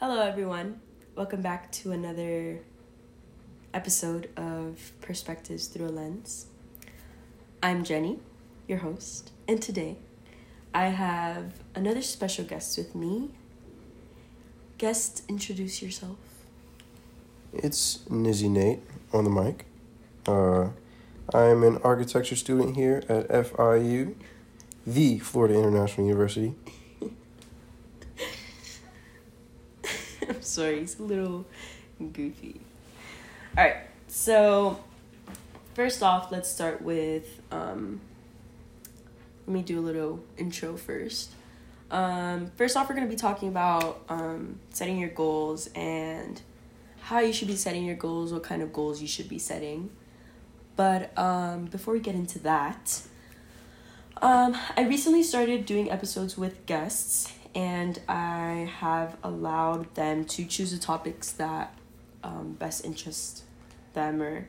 Hello, everyone. Welcome back to another episode of Perspectives Through a Lens. I'm Jenny, your host, and today I have another special guest with me. Guest, introduce yourself. It's Nizzy Nate on the mic. Uh, I'm an architecture student here at FIU, the Florida International University. I'm sorry, it's a little goofy. All right, so first off, let's start with um, let me do a little intro first. Um, first off, we're going to be talking about um, setting your goals and how you should be setting your goals, what kind of goals you should be setting. But um, before we get into that, um, I recently started doing episodes with guests, and I have allowed them to choose the topics that um, best interest them or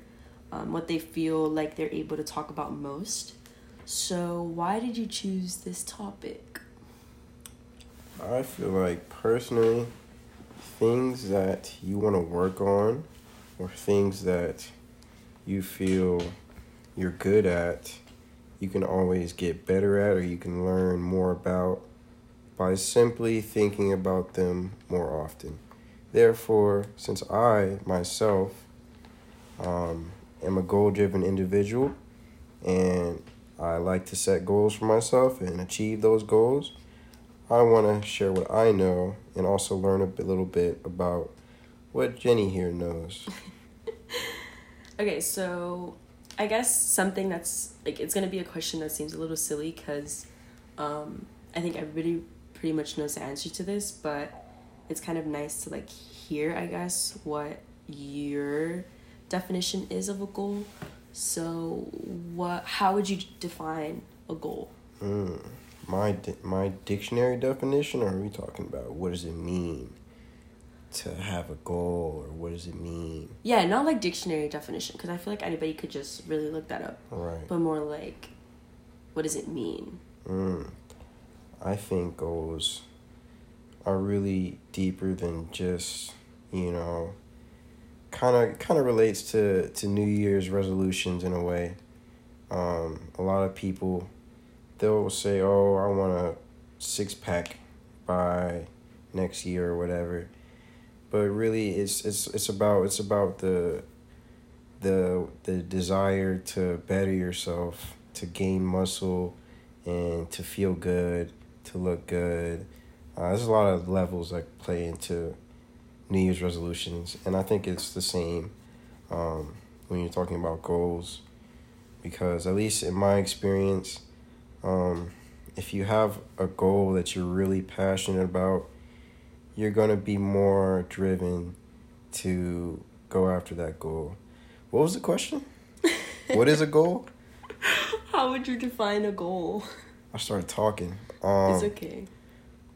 um, what they feel like they're able to talk about most. So, why did you choose this topic? I feel like personally, things that you want to work on or things that you feel you're good at, you can always get better at or you can learn more about by simply thinking about them more often. Therefore, since I myself um, am a goal driven individual and I like to set goals for myself and achieve those goals, I want to share what I know and also learn a little bit about what Jenny here knows. Okay, so I guess something that's like it's gonna be a question that seems a little silly because um, I think everybody pretty much knows the answer to this, but it's kind of nice to like hear, I guess, what your definition is of a goal. So, what? How would you define a goal? Mm, my di- my dictionary definition, or are we talking about what does it mean to have a goal, or what does it mean? Yeah, not like dictionary definition because I feel like anybody could just really look that up. Right. But more like, what does it mean? Mm. I think goals are really deeper than just you know kind of kind of relates to to New Year's resolutions in a way. Um, a lot of people they'll say, "Oh, I want a six pack by next year or whatever," but really, it's it's it's about it's about the the the desire to better yourself, to gain muscle, and to feel good, to look good. Uh, there's a lot of levels that play into New Year's resolutions, and I think it's the same um, when you're talking about goals, because at least in my experience, um, if you have a goal that you're really passionate about, you're gonna be more driven to go after that goal. What was the question? what is a goal? How would you define a goal? I started talking. Um, it's okay.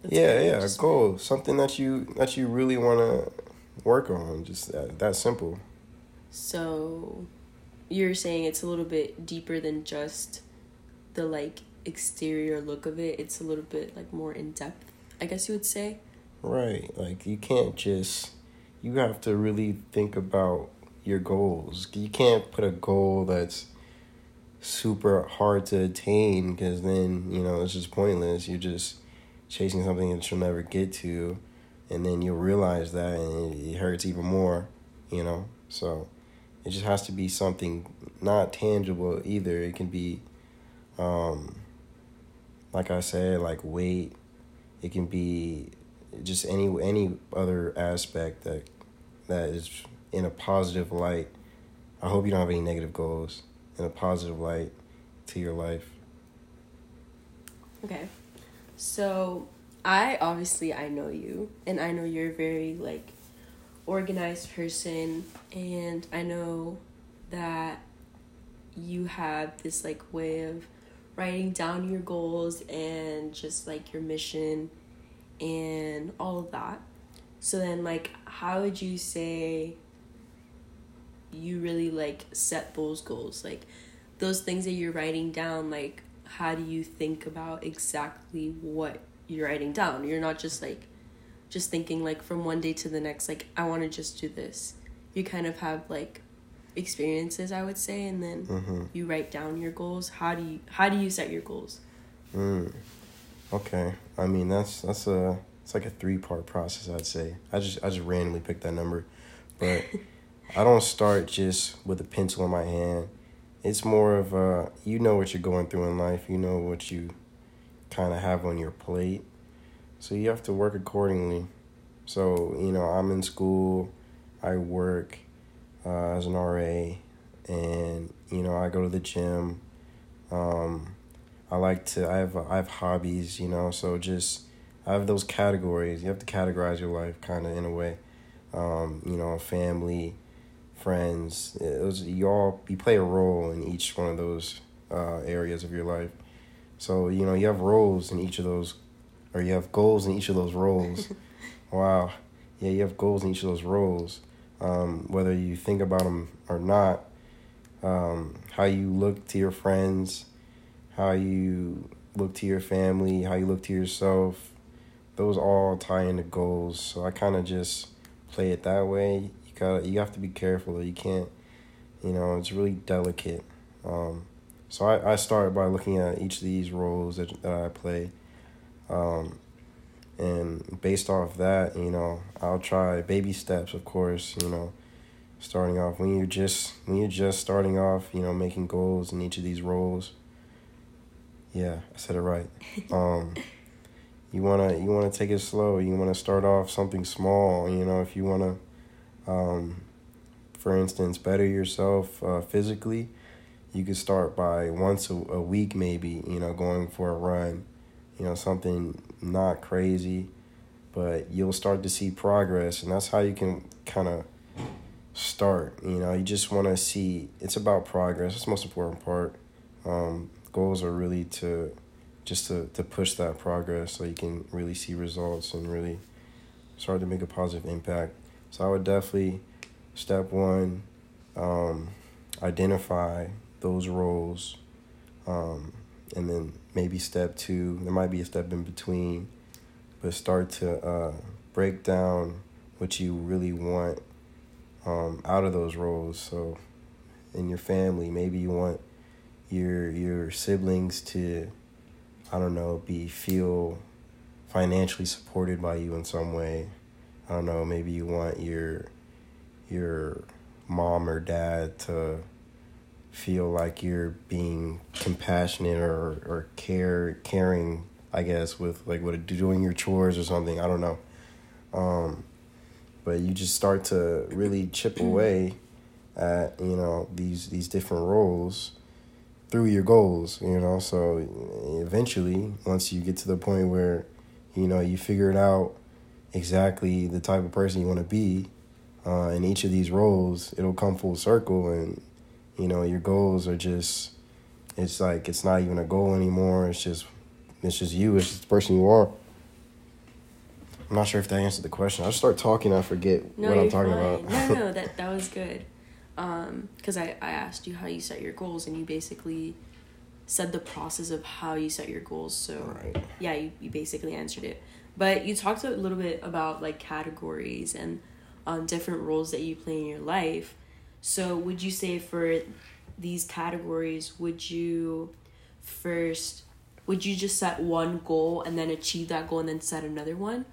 That's yeah, good. yeah, a Just- goal, something that you that you really want to work on. Just that, that simple. So, you're saying it's a little bit deeper than just the like exterior look of it. It's a little bit like more in depth. I guess you would say. Right. Like you can't just you have to really think about your goals. You can't put a goal that's super hard to attain because then, you know, it's just pointless. You're just chasing something that you'll never get to and then you'll realize that and it hurts even more, you know. So it just has to be something not tangible either. It can be um like I said, like weight. It can be just any any other aspect that that is in a positive light. I hope you don't have any negative goals in a positive light to your life. Okay. So, I obviously I know you and I know you're a very like organized person and I know that you have this like way of writing down your goals and just like your mission and all of that. So then like how would you say you really like set those goals? Like those things that you're writing down like how do you think about exactly what you're writing down? You're not just like just thinking like from one day to the next, like I want to just do this. You kind of have like experiences, I would say, and then Mm-hmm. you write down your goals. How do you how do you set your goals? Mm. Okay. I mean that's that's a it's like a three part process I'd say. I just I just randomly picked that number. But I don't start just with a pencil in my hand. It's more of a you know what you're going through in life, you know what you kind of have on your plate. So you have to work accordingly. So, you know, I'm in school, I work uh, as an RA, and, you know, I go to the gym. Um, I like to, I have, I have hobbies, you know, so just, I have those categories. You have to categorize your life kind of in a way. Um, you know, family, friends. It was, you all, you play a role in each one of those uh, areas of your life. So, you know, you have roles in each of those, or you have goals in each of those roles. wow. Yeah, you have goals in each of those roles. Um, whether you think about them or not, um, how you look to your friends, how you look to your family, how you look to yourself, those all tie into goals. So I kind of just play it that way. You got you have to be careful. That you can't, you know, it's really delicate. Um, so I, I start by looking at each of these roles that, that I play. Um, and based off that, you know, I'll try baby steps, of course, you know, starting off when you're just when you're just starting off, you know, making goals in each of these roles. Yeah, I said it right. Um, you wanna you wanna take it slow. You wanna start off something small. You know, if you wanna, um, for instance, better yourself uh, physically, you could start by once a, a week maybe. You know, going for a run. You know, something not crazy, but you'll start to see progress, and that's how you can kind of start. You know, you just want to see. It's about progress. That's the most important part. Um, goals are really to just to, to push that progress so you can really see results and really start to make a positive impact. So I would definitely step one, um, identify those roles, um, and then maybe step two. There might be a step in between, but start to uh, break down what you really want um, out of those roles. So in your family, maybe you want your your siblings to I don't know, be feel financially supported by you in some way. I don't know, maybe you want your your mom or dad to feel like you're being compassionate or or care caring, I guess, with like what doing your chores or something. I don't know. Um, but you just start to really chip away at you know these these different roles through your goals, you know. So eventually, once you get to the point where, you know, you figure it out exactly the type of person you want to be uh, in each of these roles, it'll come full circle, and you know, your goals are just. It's like it's not even a goal anymore. It's just, it's just you. It's just the person you are. I'm not sure if that answered the question. I just start talking, I forget No, what I'm talking fine. about. no, no, that that was good. Um, because I I asked you how you set your goals, and you basically said the process of how you set your goals. So Right. yeah, you, you basically answered it. But you talked a little bit about like categories and um, different roles that you play in your life. So would you say for these categories, would you first would you just set one goal and then achieve that goal and then set another one?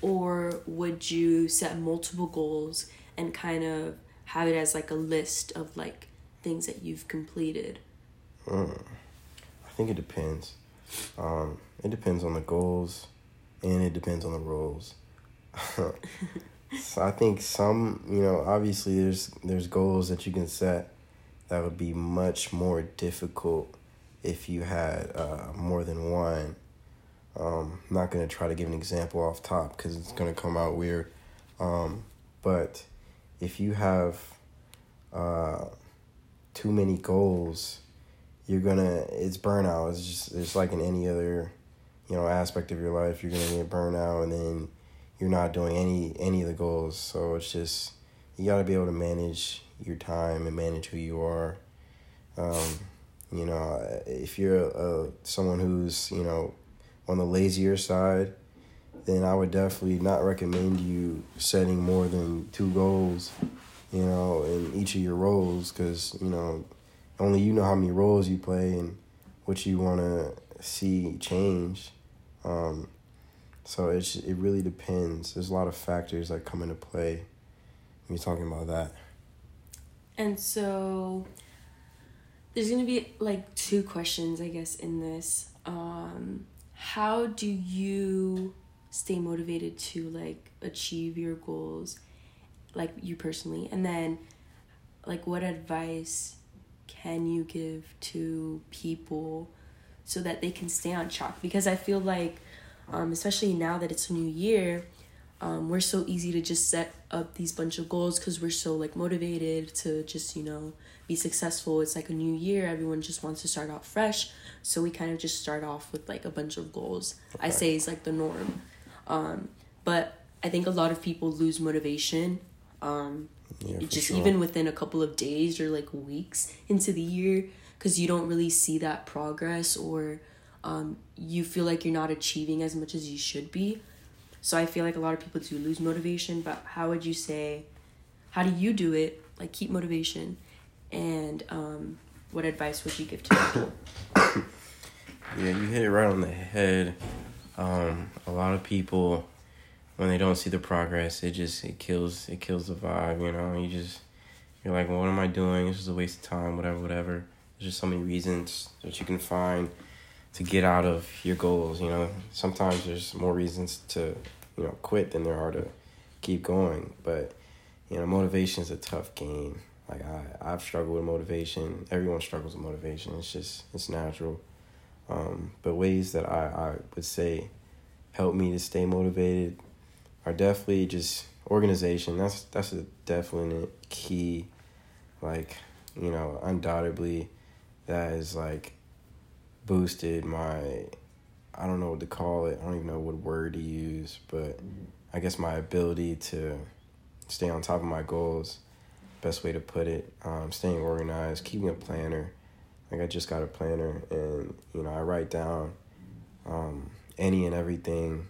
Or would you set multiple goals and kind of have it as like a list of like things that you've completed? Mm. I think it depends. Um, it depends on the goals, and it depends on the roles. so I think some, you know, obviously there's there's goals that you can set that would be much more difficult if you had uh, more than one. Um, I'm not gonna try to give an example off top because it's gonna come out weird. Um, but if you have uh, too many goals, you're gonna it's burnout. It's just it's like in any other, you know, aspect of your life. You're gonna get burnout, and then you're not doing any any of the goals. So it's just you got to be able to manage your time and manage who you are. Um, you know, if you're a, someone who's you know on the lazier side, then I would definitely not recommend you setting more than two goals, you know, in each of your roles because, you know, only you know how many roles you play and what you want to see change. Um, so it's, it really depends. There's a lot of factors that come into play when you're talking about that. And so there's to be like two questions, I guess, in this. Um, how do you stay motivated to like achieve your goals like you personally and then like what advice can you give to people so that they can stay on track because i feel like um, especially now that it's a new year um, we're so easy to just set up these bunch of goals because we're so like motivated to just you know be successful it's like a new year everyone just wants to start out fresh so we kind of just start off with like a bunch of goals okay. i say is like the norm um, but I think a lot of people lose motivation. Um, yeah, just sure. even within a couple of days or like weeks into the year, because you don't really see that progress or um, you feel like you're not achieving as much as you should be. So I feel like a lot of people do lose motivation. But how would you say? How do you do it? Like keep motivation, and um, what advice would you give to people? yeah, you hit it right on the head. Um, a lot of people, when they don't see the progress, it just it kills it kills the vibe. You know, you just you're like, well, what am I doing? This is a waste of time. Whatever, whatever. There's just so many reasons that you can find to get out of your goals. You know, sometimes there's more reasons to you know quit than there are to keep going. But you know, motivation is a tough game. Like I, I've struggled with motivation. Everyone struggles with motivation. It's just it's natural. Um, but ways that I, I would say help me to stay motivated are definitely just organization. That's that's a definite key. Like, you know, undoubtedly that has like boosted my I don't know what to call it. I don't even know what word to use, but I guess my ability to stay on top of my goals, best way to put it, um, staying organized, keeping a planner like I just got a planner and you know I write down um, any and everything,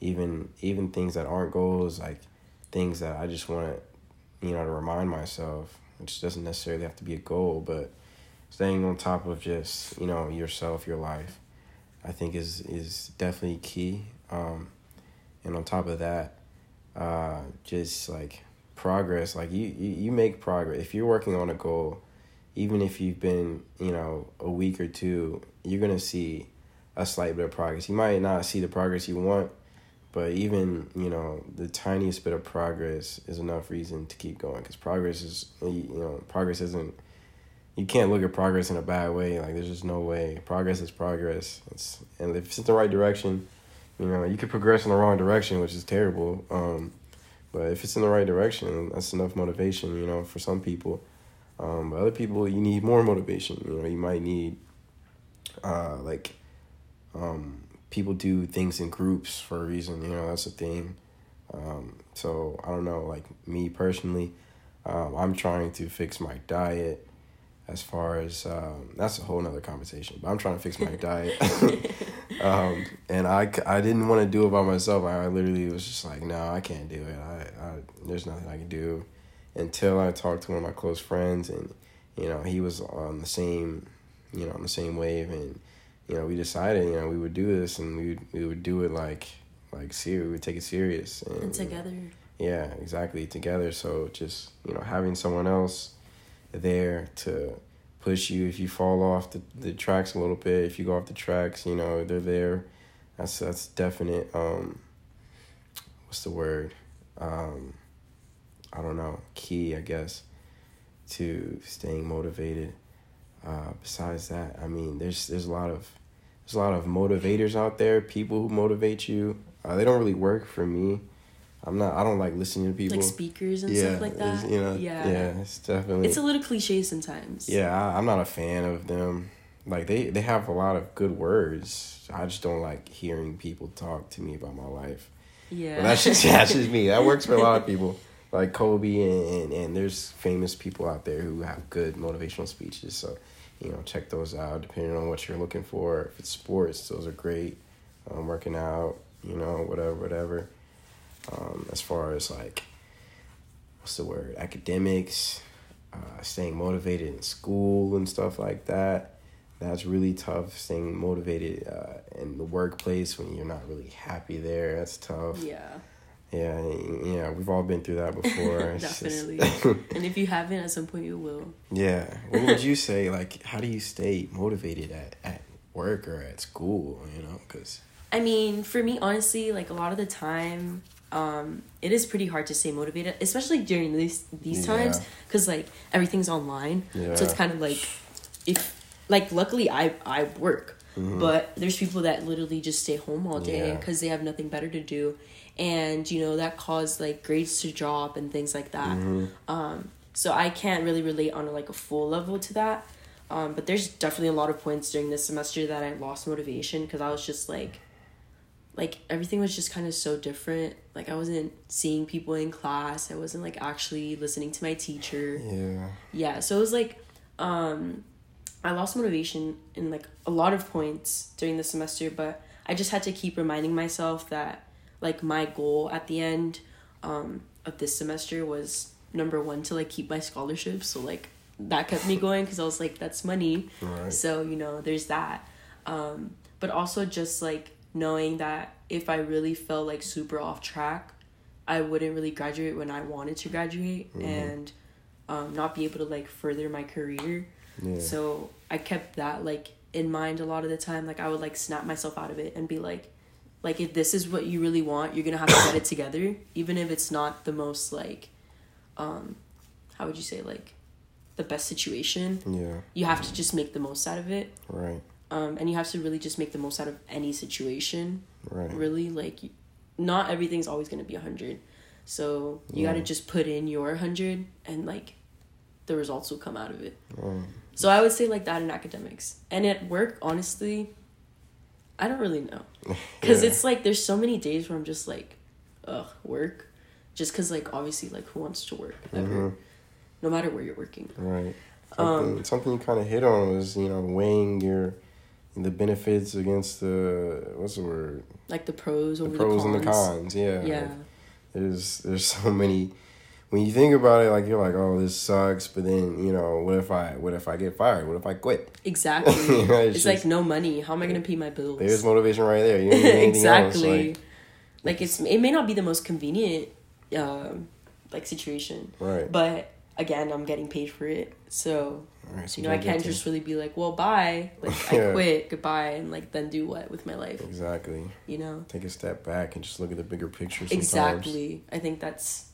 even even things that aren't goals, like things that I just want you know, to remind myself, which doesn't necessarily have to be a goal, but staying on top of just you know yourself, your life, I think is is definitely key. Um, and on top of that, uh, just like progress, like you, you you make progress if you're working on a goal even if you've been, you know, a week or two, you're gonna see a slight bit of progress. You might not see the progress you want, but even you know the tiniest bit of progress is enough reason to keep going. Because progress is, you know, progress isn't. You can't look at progress in a bad way. Like there's just no way. Progress is progress. It's and if it's in the right direction, you know, you could progress in the wrong direction, which is terrible. Um, but if it's in the right direction, that's enough motivation. You know, for some people um, but other people, you need more motivation. You know, you might need, uh, like, um, people do things in groups for a reason. You know, that's a thing. Um, so I don't know. Like me personally, um, I'm trying to fix my diet. As far as um, that's a whole nother conversation, but I'm trying to fix my diet. um, and I, I didn't want to do it by myself. I literally was just like, no, I can't do it. I, I there's nothing I can do until I talked to one of my close friends, and you know he was on the same, you know, on the same wave, and you know we decided, you know, we would do this, and we would we would do it like like serious. We would take it serious and, and together. Yeah, exactly together. So just you know having someone else there to push you if you fall off the, the tracks a little bit if you go off the tracks you know they're there that's that's definite um what's the word um I don't know, key, I guess, to staying motivated. Uh, besides that, I mean, there's there's a lot of there's a lot of motivators out there, people who motivate you. Uh, they don't really work for me. I'm not. I don't like listening to people. Like speakers and yeah, stuff like that. You know. Yeah. Yeah. It's definitely. It's a little cliche sometimes. Yeah, I, I'm not a fan of them. Like they they have a lot of good words. I just don't like hearing people talk to me about my life. Yeah. But that's just that's just me. That works for a lot of people like Kobe and, and, and there's famous people out there who have good motivational speeches. So, you know, check those out depending on what you're looking for. If it's sports, those are great. Um, working out, you know, whatever, whatever. Um, as far as like, what's the word? Academics, uh, staying motivated in school and stuff like that. That's really tough. Staying motivated uh, in the workplace when you're not really happy there. That's tough. Yeah. Yeah, yeah, we've all been through that before. It's just- Definitely. and if you haven't, at some point you will. yeah. What would you say? Like, how do you stay motivated at, at work or at school? You know, because I mean, for me, honestly, like a lot of the time, um, it is pretty hard to stay motivated, especially during these these Yeah. times, because like everything's online. Yeah. So it's kind of like, if like luckily I I work, but there's people that literally just stay home all day Mm-hmm. Yeah. because they have nothing better to do, and you know that caused like grades to drop and things like that. Mm-hmm. Um, so I can't really relate on like a full level to that. Um, but there's definitely a lot of points during this semester that I lost motivation because I was just like, like everything was just kind of so different. Like I wasn't seeing people in class. I wasn't like actually listening to my teacher. yeah, Yeah, so it was like, um, I lost motivation in like a lot of points during the semester, but I just had to keep reminding myself that like my goal at the end um, of this semester was number one to like keep my scholarship. So like that kept me going because I was like, that's money. Right. So you know, there's that. Um, but also just like knowing that if I really felt like super off track, I wouldn't really graduate when I wanted to graduate and um, not be able to like further my career. yeah, So I kept that like in mind a lot of the time. Like I would like snap myself out of it and be like, like if this is what you really want, you're gonna have to get it together, even if it's not the most like, um, how would you say like, the best situation. yeah, You have to just make the most out of it. right, Um, and you have to really just make the most out of any situation. Right, really like not everything's always going to be a 100 so you got to just put in your 100 and like the results will come out of it. Right. so i would say like that in academics. And at work honestly i don't really know. Because Yeah. it's like there's so many days where i'm just like ugh work. Just because like obviously like who wants to work ever? Mhm. no matter where you're working. Right. Um, Something, something you kind of hit on was you know weighing your the benefits against the what's the word like the pros the pros the cons. and the cons. Yeah. yeah Like, there's there's so many. When you think about it, like you're like, oh, this sucks. But then you know, what if I what if I get fired? What if I quit? exactly Yeah, it's it's, like no money how am i going to pay my bills There's motivation right there. You need anything else, exactly. like- Like, it's it may not be the most convenient, um, like situation, right. but again, I'm getting paid for it, so right. So you know I can't just really be like, well, bye, like I quit, goodbye, and like then do what with my life, exactly you know? take a step back and just look at the bigger picture. Sometimes. Exactly. I think that's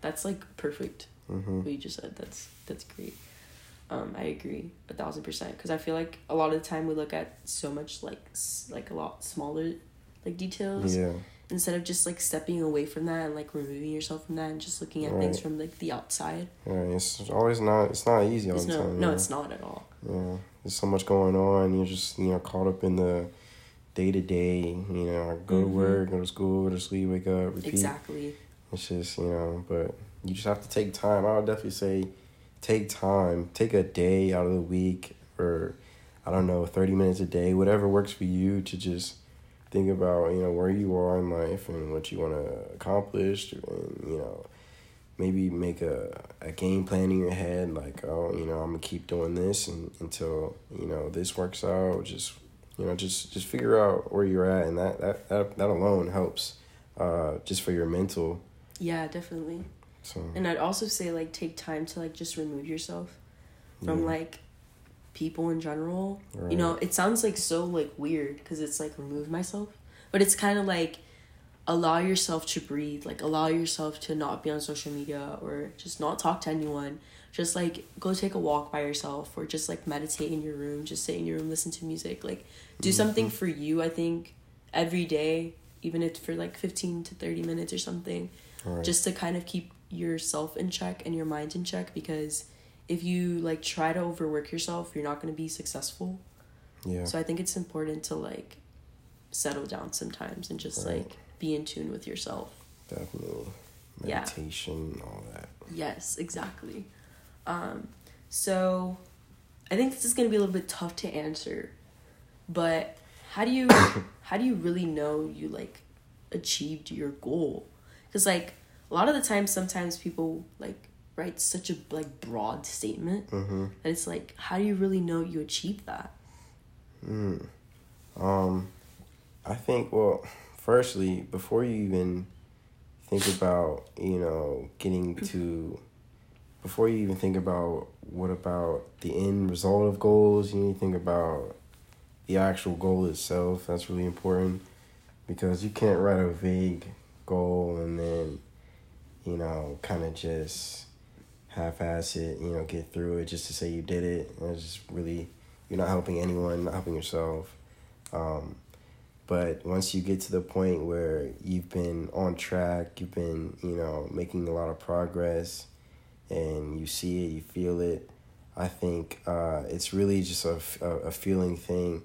that's like perfect. Mm-hmm. What you just said. That's that's great. Um, I agree a thousand percent because I feel like a lot of the time we look at so much like like a lot smaller like details Yeah. Instead of just like stepping away from that and like removing yourself from that and just looking at things from like the outside. Yeah. It's always not. It's not easy all It's the no, time. no, yeah. it's not at all. Yeah, there's so much going on. You're just you know caught up in the day to day. You know, go to Mhm. work, go to school, go to sleep, wake up, repeat. Exactly. It's just you know, but you just have to take time. I would definitely say, take time, take a day out of the week, or I don't know, thirty minutes a day, whatever works for you to just think about you know where you are in life and what you want to accomplish, and you know maybe make a, a game plan in your head like oh you know i'm gonna keep doing this and until you know this works out just you know just just figure out where you're at and that that that, that alone helps uh just for your mental Yeah, definitely. so And I'd also say like take time to like just remove yourself from yeah, like people in general. right. You know, it sounds like so like weird because it's like remove myself, but it's kind of like allow yourself to breathe, like allow yourself to not be on social media or just not talk to anyone. Just like go take a walk by yourself or just like meditate in your room, just sit in your room, listen to music, like do mm-hmm. something for you, I think, every day, even if for like 15 to 30 minutes or something right. just to kind of keep yourself in check and your mind in check because if you like try to overwork yourself you're not going to be successful. Yeah. So i think it's important to like settle down sometimes and just Right. like be in tune with yourself. Definitely. Yeah. meditation all that. Yes exactly. Um so i think this is going to be a little bit tough to answer but how do you how do you really know you like achieved your goal? Because like a lot of the time sometimes people like write such a like broad statement Mm-hmm. that it's like how do you really know you achieved that Mm. Um, I think well, firstly, before you even think about you know getting to, before you even think about what about the end result of goals, you need to think about the actual goal itself. That's really important because you can't write a vague goal and then you know kind of just half-ass it you know get through it just to say you did it. It's just really you're not helping anyone not helping yourself. Um, but once you get to the point where you've been on track you've been you know making a lot of progress and you see it you feel it i think uh, it's really just a, a feeling thing.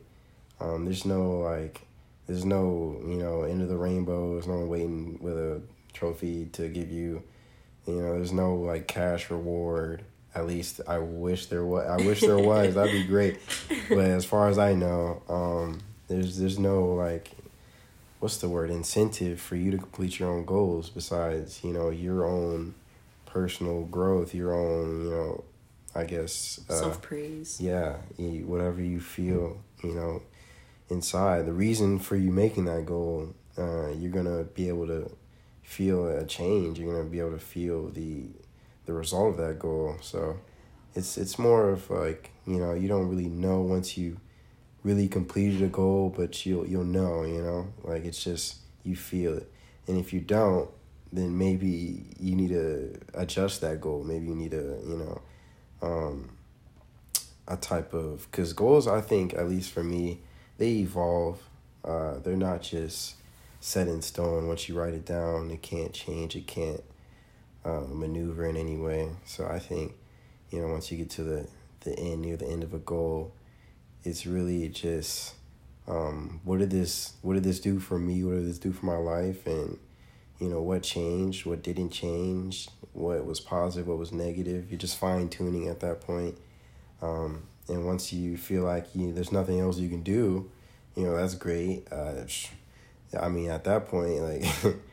Um, there's no like there's no you know end of the rainbow. There's no one waiting with a trophy to give you you know there's no like cash reward. At least i wish there was i wish there was. That'd be great. But as far as i know um, there's there's no like what's the word incentive for you to complete your own goals besides you know your own personal growth your own you know i guess uh, self-praise. yeah whatever you feel you know inside. The reason for you making that goal uh, you're gonna be able to feel a change you're gonna be able to feel the the result of that goal. So it's it's more of like you know you don't really know once you really completed a goal but you'll you'll know you know? Like it's just you feel it. And if you don't then maybe you need to adjust that goal. Maybe you need to you know um, a type of because goals i think at least for me they evolve. Uh, they're not just set in stone once you write it down. It can't change it can't uh, maneuver in any way. So i think you know once you get to the the end near the end of a goal it's really just um, what did this what did this do for me? What did this do for my life? And you know what changed? What didn't change? What was positive? What was negative? You're just fine tuning at that point. Um, and once you feel like you there's nothing else you can do you know that's great. Uh, i mean at that point like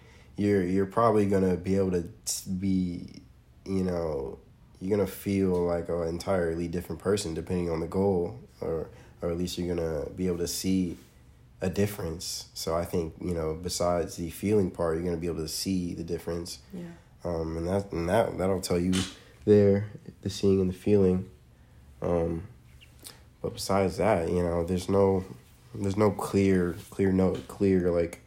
you're you're probably gonna be able to be you know you're gonna feel like an entirely different person depending on the goal or or at least you're gonna be able to see a difference. So i think you know besides the feeling part you're gonna be able to see the difference. Yeah. Um, and that and that that'll tell you there the seeing and the feeling. Um, but besides that, you know, there's no there's no clear clear note clear like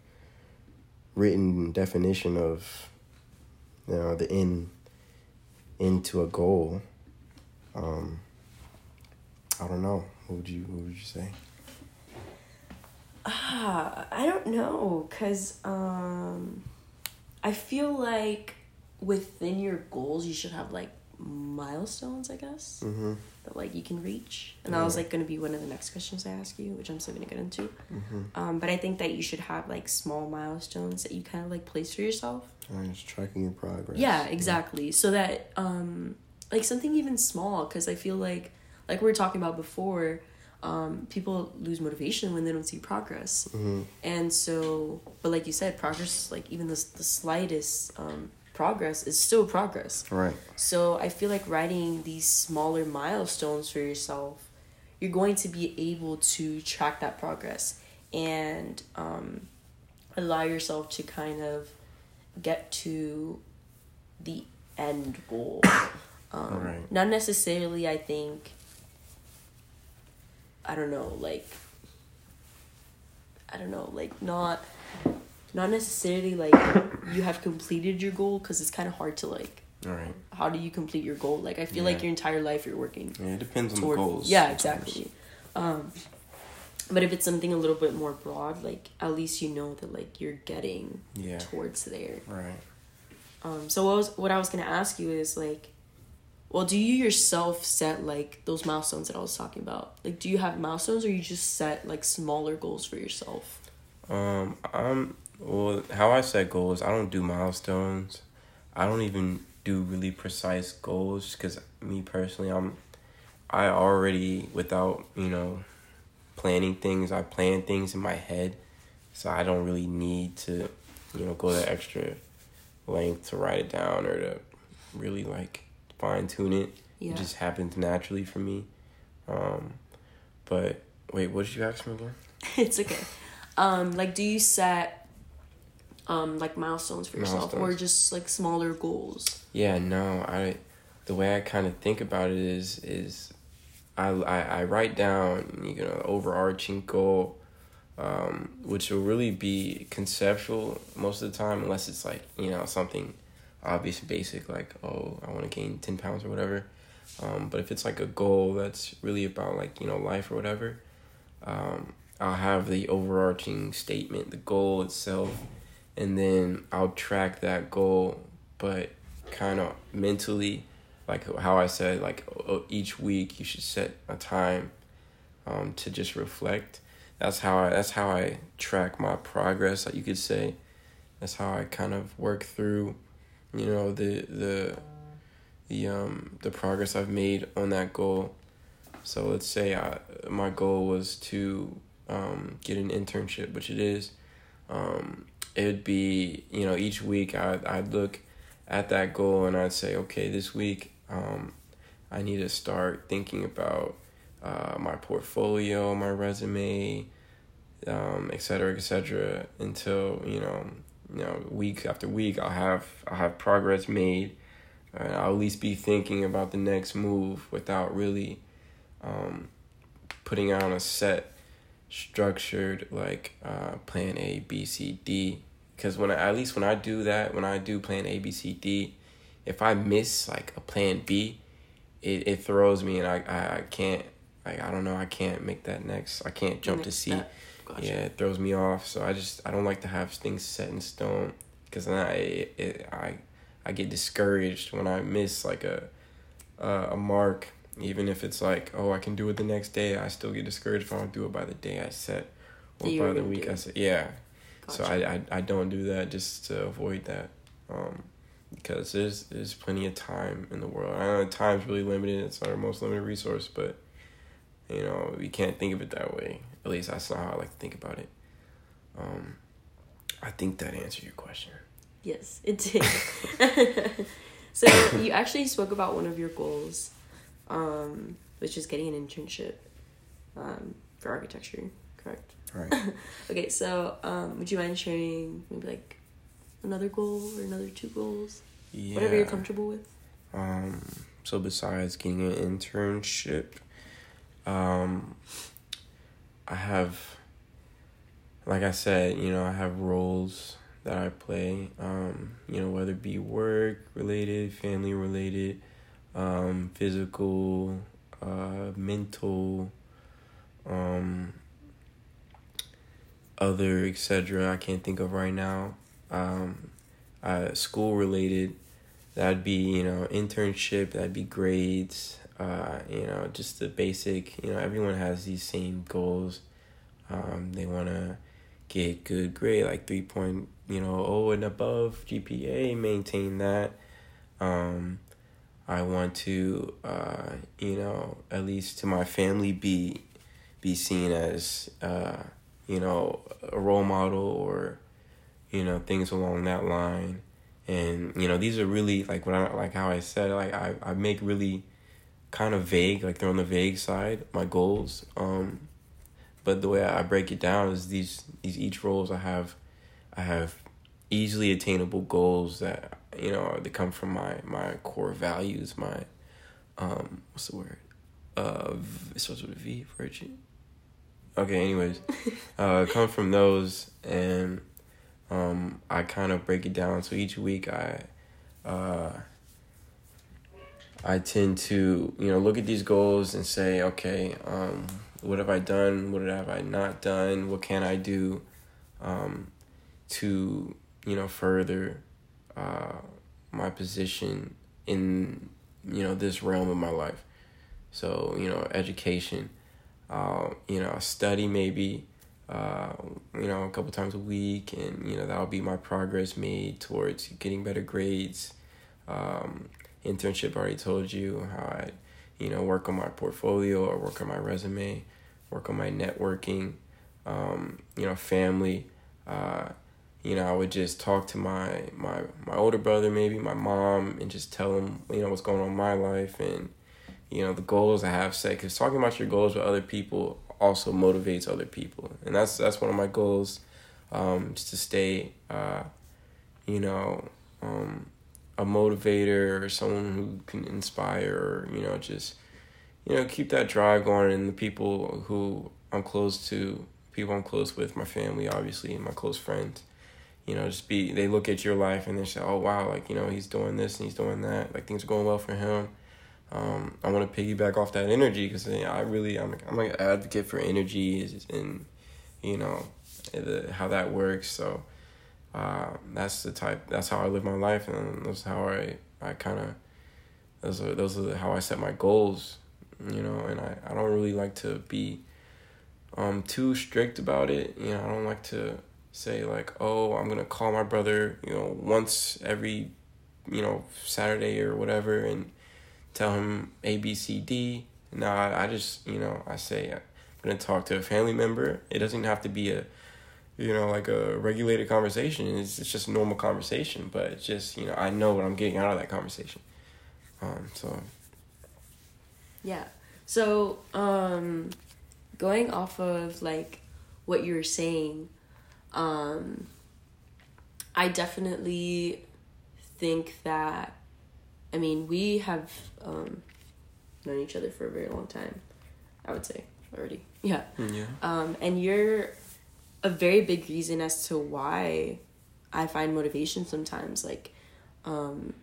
written definition of you know the end into a goal. Um, I don't know. What would you what would you say? Ah, I don't know, cause um, I feel like within your goals you should have like milestones, I guess, Mm-hmm. that like you can reach. And that was like gonna be one of the next questions I ask you, which I'm still gonna get into. Mm-hmm. Um, but I think that you should have like small milestones that you kind of like place for yourself. Just tracking your progress. Yeah, exactly. So that um like something even small cuz I feel like like we were talking about before, um people lose motivation when they don't see progress. Mm-hmm. And so but like you said progress like even the the slightest um progress is still progress. Right. So I feel like writing these smaller milestones for yourself, you're going to be able to track that progress and um, allow yourself to kind of get to the end goal. Um, Right. Not necessarily, I think, I don't know, like, I don't know, like, not. Not necessarily like you have completed your goal because it's kind of hard to like All right. how do you complete your goal? Like I feel like your entire life you're working Yeah, it depends on toward. the goals. yeah, exactly. Um, but if it's something a little bit more broad, like at least you know that like you're getting Yeah. towards there. Right. Um, so what was what I was gonna ask you is like, well, do you yourself set like those milestones that I was talking about? Like, do you have milestones or you just set like smaller goals for yourself? Um, I'm well. How I set goals, I don't do milestones. I don't even do really precise goals because me personally, I'm. I already without you know, planning things. I plan things in my head, so I don't really need to you know go that extra length to write it down or to really like fine tune it. Yeah. It just happens naturally for me. Um, but wait, what did you ask me again? it's okay. Um, like, do you set um like milestones for yourself, or just like smaller goals? Yeah, no, I the way I kind of think about it is is I, I, I write down you know overarching goal, um, which will really be conceptual most of the time, unless it's like you know something obvious and basic like oh I want to gain ten pounds or whatever. Um, but if it's like a goal that's really about like you know life or whatever, um, I'll have the overarching statement, the goal itself, and then I'll track that goal, but kind of mentally, like how I said, like each week you should set a time um, to just reflect. That's how I that's how I track my progress. Like you could say, that's how I kind of work through, you know, the the the um the progress I've made on that goal. So let's say I my goal was to um, get an internship, which it is. Um, it'd be you know each week I I'd look at that goal and I'd say okay this week um, I need to start thinking about uh, my portfolio, my resume, um, et cetera, et cetera, until you know you know week after week I'll have I'll have progress made. And I'll at least be thinking about the next move without really um, putting on a set structured like uh, plan A, B, C, D. Because when I, at least when I do that, when I do plan A, B, C, D, if I miss like a plan B, it, it throws me and I, I, I can't like I don't know I can't make that next I can't jump to C. Gotcha. Yeah, it throws me off. So I just I don't like to have things set in stone because then I it, I I get discouraged when I miss like a a, a mark. Even if it's like oh I can do it the next day, I still get discouraged if I don't do it by the day I set or you by the week. I set. Yeah, so I, I I don't do that just to avoid that. Um, because there's there's plenty of time in the world. I know time's really limited. It's our most limited resource, but you know we can't think of it that way. At least that's not how I like to think about it. Um, I think that answered your question. Yes, it did. so you actually spoke about one of your goals, um, which is getting an internship um, for architecture, correct? Right. Okay, so um, would you mind sharing maybe like another goal or another two goals, Yeah. whatever you're comfortable with? Um, so besides getting an internship, um, I have, like I said, you know, I have roles that I play. Um, you know, whether it be work related, family related, um, physical, uh, mental, um, other etc. I can't think of right now. Um, uh, school related that'd be you know internship that'd be grades uh you know just the basic you know everyone has these same goals um they want to get good grade like 3 point you know oh and above gpa maintain that um i want to uh you know at least to my family be be seen as uh you know a role model or you know things along that line. And you know these are really like what I like how I said like I, I make really kind of vague like they're on the vague side my goals um but the way I break it down is these these each roles I have I have easily attainable goals that you know they come from my my core values my um what's the word uh it starts with a V virtue okay anyways uh come from those and um, I kind of break it down. So each week I, uh, I tend to you know look at these goals and say, okay, um, what have I done? What have I not done? What can I do, um, to you know further, uh, my position in you know this realm of my life. So you know education, uh, you know study maybe uh, you know, a couple times a week, and you know that'll be my progress made towards getting better grades. Um, internship, I already told you how I, you know, work on my portfolio or work on my resume, work on my networking. Um, you know, family. Uh, you know, I would just talk to my my my older brother, maybe my mom, and just tell them you know what's going on in my life and you know the goals I have set. Because talking about your goals with other people also motivates other people, and that's that's one of my goals, um, just to stay, uh, you know, um, a motivator or someone who can inspire, or, you know, just you know keep that drive going, and the people who I'm close to, people I'm close with, my family, obviously, and my close friends you know, just be they look at your life and they say, oh wow, like you know he's doing this and he's doing that, like things are going well for him. Um, I want to piggyback off that energy because you know, I really I'm I'm an advocate for energy and you know the, how that works. So uh, that's the type that's how I live my life and that's how I I kind of those are those are how I set my goals. You know, and I, I don't really like to be um too strict about it. You know, I don't like to say like, oh, I'm gonna call my brother, you know, once every, you know, Saturday or whatever, and tell him A, B, C, D. No, I, I just, you know, I say I'm gonna talk to a family member. It doesn't have to be a, you know, like a regulated conversation. It's, it's just normal conversation, but it's just, you know, I know what I'm getting out of that conversation. Um, so. Yeah. So, um, going off of like what you were saying, um, I definitely think that, I mean, we have um, known each other for a very long time, I would say already. Yeah. Yeah. Um, and you're a very big reason as to why I find motivation sometimes. Like, um,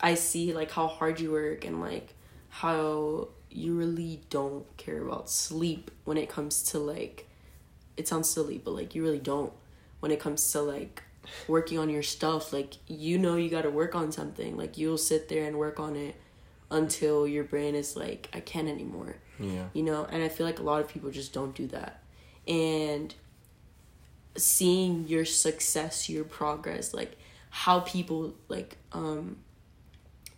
I see like how hard you work and like how you really don't care about sleep when it comes to like it sounds silly, but like you really don't when it comes to like working on your stuff. Like you know you got to work on something. Like you'll sit there and work on it until your brain is like I can't anymore. Yeah. You know, and I feel like a lot of people just don't do that. And seeing your success, your progress, like how people like um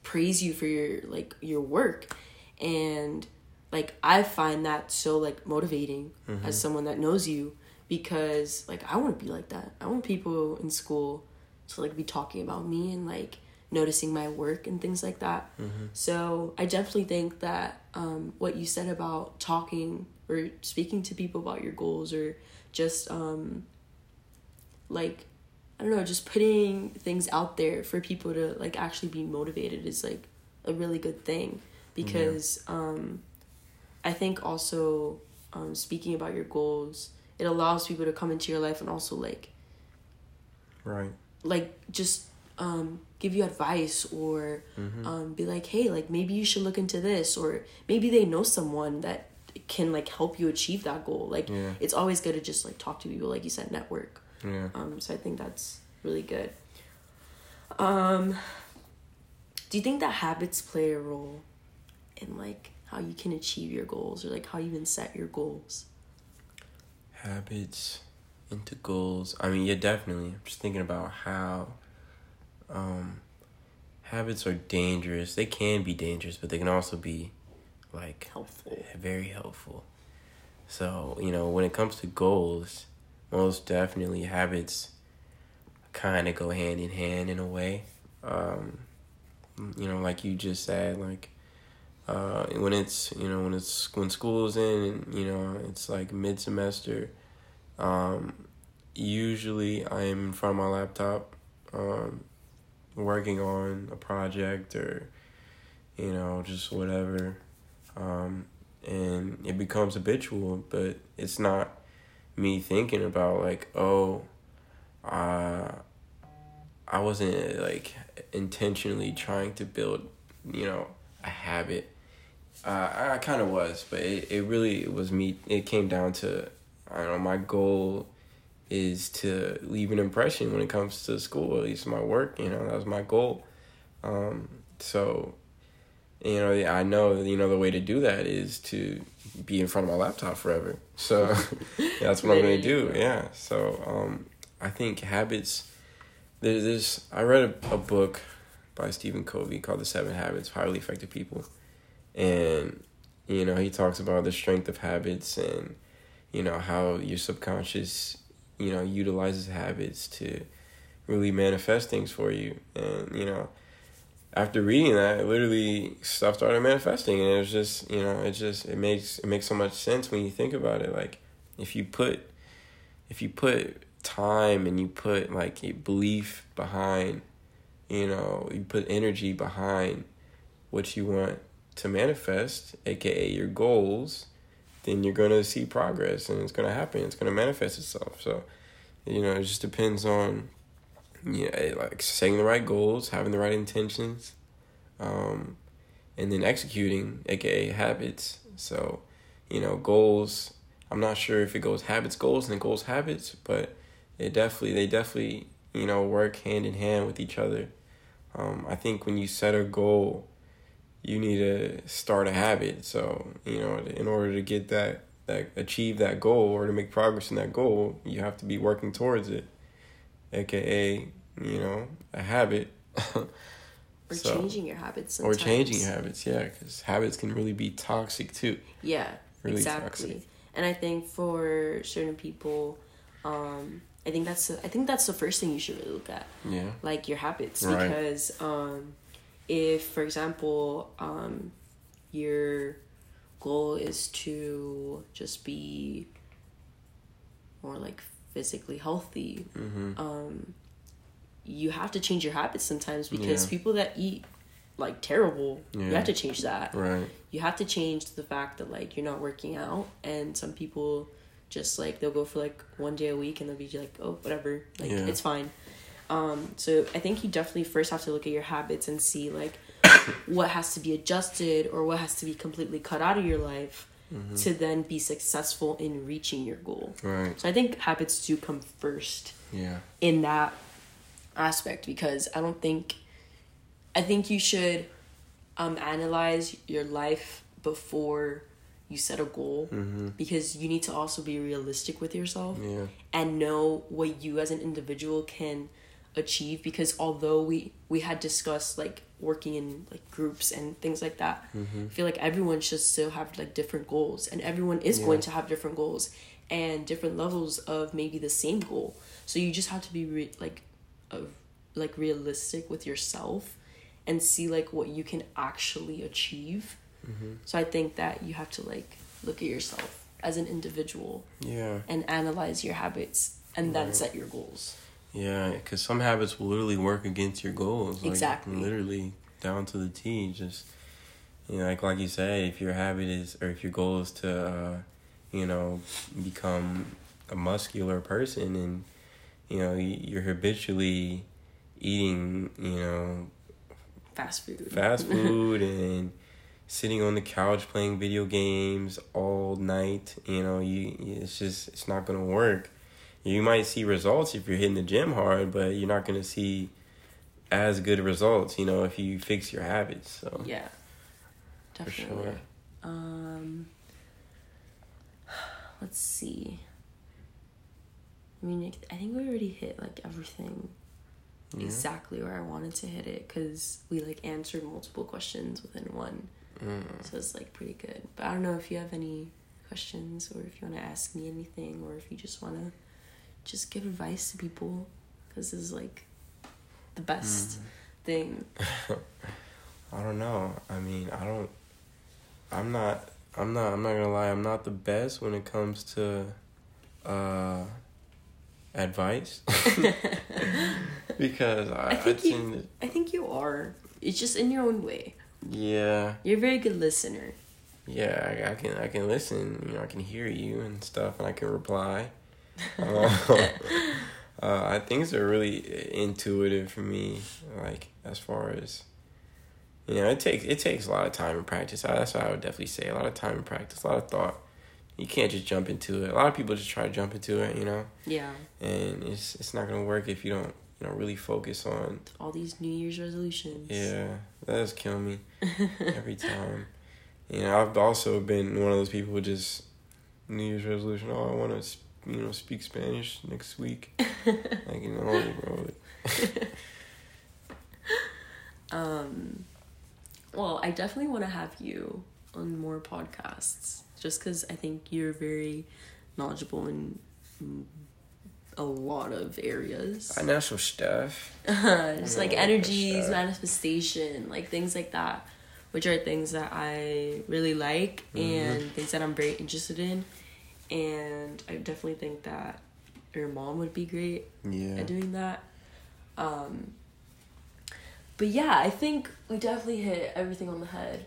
praise you for your like your work and like I find that so like motivating mm-hmm. as someone that knows you because like I want to be like that. I want people in school to like be talking about me and like noticing my work and things like that. Mm-hmm. So I definitely think that um, what you said about talking or speaking to people about your goals or just um, like I don't know, just putting things out there for people to like actually be motivated is like a really good thing because yeah. um, I think also um, speaking about your goals it allows people to come into your life and also like right. like just um give you advice or mm-hmm. um be like hey like maybe you should look into this or maybe they know someone that can like help you achieve that goal. Like yeah. it's always good to just like talk to people like you said network. Yeah. Um so i think that's really good. Um do you think that habits play a role in like how you can achieve your goals or like how you even set your goals habits into goals. I mean, yeah, definitely. I'm just thinking about how um, habits are dangerous. They can be dangerous, but they can also be like helpful. Very helpful. So, you know, when it comes to goals, most definitely habits kind of go hand in hand in a way. Um, you know, like you just said, like uh, when it's you know when it's when school's in you know it's like mid semester um, usually i'm in front of my laptop um, working on a project or you know just whatever. Um, and it becomes habitual but it's not me thinking about like oh uh, i wasn't like intentionally trying to build you know a habit uh, I kind of was, but it, it really was me. It came down to, I don't know, my goal is to leave an impression when it comes to school, at least my work, you know, that was my goal. Um, so, you know, I know, you know, the way to do that is to be in front of my laptop forever. So that's what I'm going to do. Yeah. So, um, I think habits, there's this, I read a, a book by Stephen Covey called The Seven Habits of Highly Effective People and you know he talks about the strength of habits and you know how your subconscious you know utilizes habits to really manifest things for you. And you know after reading that literally stuff started manifesting. And it was just you know it just it makes it makes so much sense when you think about it. Like if you put if you put time and you put like a belief behind you know you put energy behind what you want to manifest aka your goals then you're going to see progress and it's going to happen. It's going to manifest itself. So you know it just depends on yeah like setting the right goals having the right intentions um, and then executing aka habits. So you know goals i'm not sure if it goes habits goals and then goals habits but it definitely they definitely you know work hand in hand with each other. Um, i think when you set a goal you need to start a habit. So you know in order to get that that achieve that goal or to make progress in that goal you have to be working towards it aka you know a habit. Or so, changing your habits sometimes. or changing your habits yeah because habits can really be toxic too. Yeah really exactly. toxic. and i think for certain people um i think that's i think that's the first thing you should really look at. Yeah. Like your habits. Right. because um if for example um your goal is to just be more like physically healthy mm-hmm. um you have to change your habits sometimes because yeah. people that eat like terrible yeah. you have to change that right you have to change the fact that like you're not working out and some people just like they'll go for like one day a week and they'll be like oh whatever like yeah. it's fine um so i think you definitely first have to look at your habits and see like what has to be adjusted or what has to be completely cut out of your life mm-hmm. to then be successful in reaching your goal right so i think habits do come first yeah in that aspect because I don't think I think you should um analyze your life before you set a goal mm-hmm. because you need to also be realistic with yourself yeah. and know what you as an individual can achieve because although we we had discussed like working in like groups and things like that mm-hmm. i feel like everyone should still have like different goals and everyone is yeah. going to have different goals and different levels of maybe the same goal so you just have to be re- like of like realistic with yourself and see like what you can actually achieve. Mm-hmm. So I think that you have to like look at yourself as an individual. Yeah. And analyze your habits and then set your goals. Yeah, because some habits will literally work against your goals. Like, exactly. Literally down to the T. Just you know, like like you say, if your habit is or if your goal is to, uh, you know, become a muscular person and you know you're habitually eating you know fast food fast food and sitting on the couch playing video games all night you know you it's just it's not gonna work you might see results if you're hitting the gym hard but you're not gonna see as good results you know if you fix your habits so yeah definitely sure. um let's see I mean, I think we already hit like everything yeah. exactly where I wanted to hit it because we like answered multiple questions within one. Mm. So it's like pretty good. But I don't know if you have any questions or if you want to ask me anything or if you just want to just give advice to people because this is like the best mm. thing. I don't know. I mean, I don't. I'm not. I'm not. I'm not gonna lie. I'm not the best when it comes to. uh advice because I, I think you, I think you are. It's just in your own way. Yeah. You're a very good listener. Yeah, I, I can I can listen. You know, I can hear you and stuff, and I can reply. Uh, uh, things are really intuitive for me. Like as far as you know, it takes it takes a lot of time and practice. That's what I would definitely say. A lot of time and practice, a lot of thought you can't just jump into it. A lot of people just try to jump into it, you know. Yeah. And it's it's not gonna work if you don't you know really focus on all these New Year's resolutions. Yeah, that does kill me every time. You know, I've also been one of those people who just New Year's resolution. Oh, I want to you know speak Spanish next week. like you know, bro. um, well, I definitely want to have you on more podcasts just because I think you're very knowledgeable in a lot of areas. I know some stuff. Just like energies, manifestation, like things like that, which are things that I really like and things that I'm very interested in. And I definitely think that your mom would be great Yeah. at doing that. Um, but yeah, I think we definitely hit everything on the head.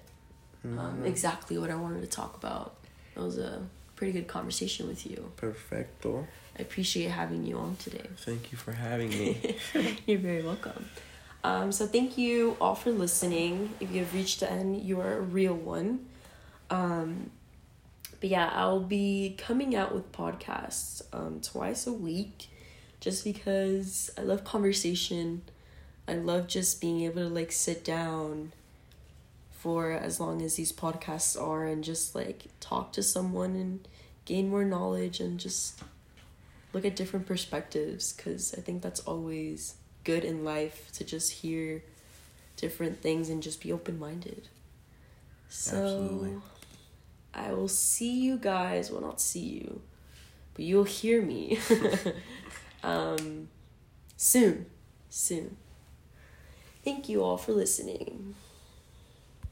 Um, exactly what I wanted to talk about. It was a pretty good conversation with you. Perfecto. I appreciate having you on today. Thank you for having me. You're very welcome. Um, so thank you all for listening. If you have reached the end, you are a real one. Um, but yeah, I'll be coming out with podcasts um, twice a week, just because I love conversation. I love just being able to like sit down for as long as these podcasts are and just like talk to someone and gain more knowledge and just look at different perspectives because I think that's always good in life to just hear different things and just be open minded. So Absolutely. I will see you guys. Well, not see you, but you'll hear me um, soon. Soon. Thank you all for listening.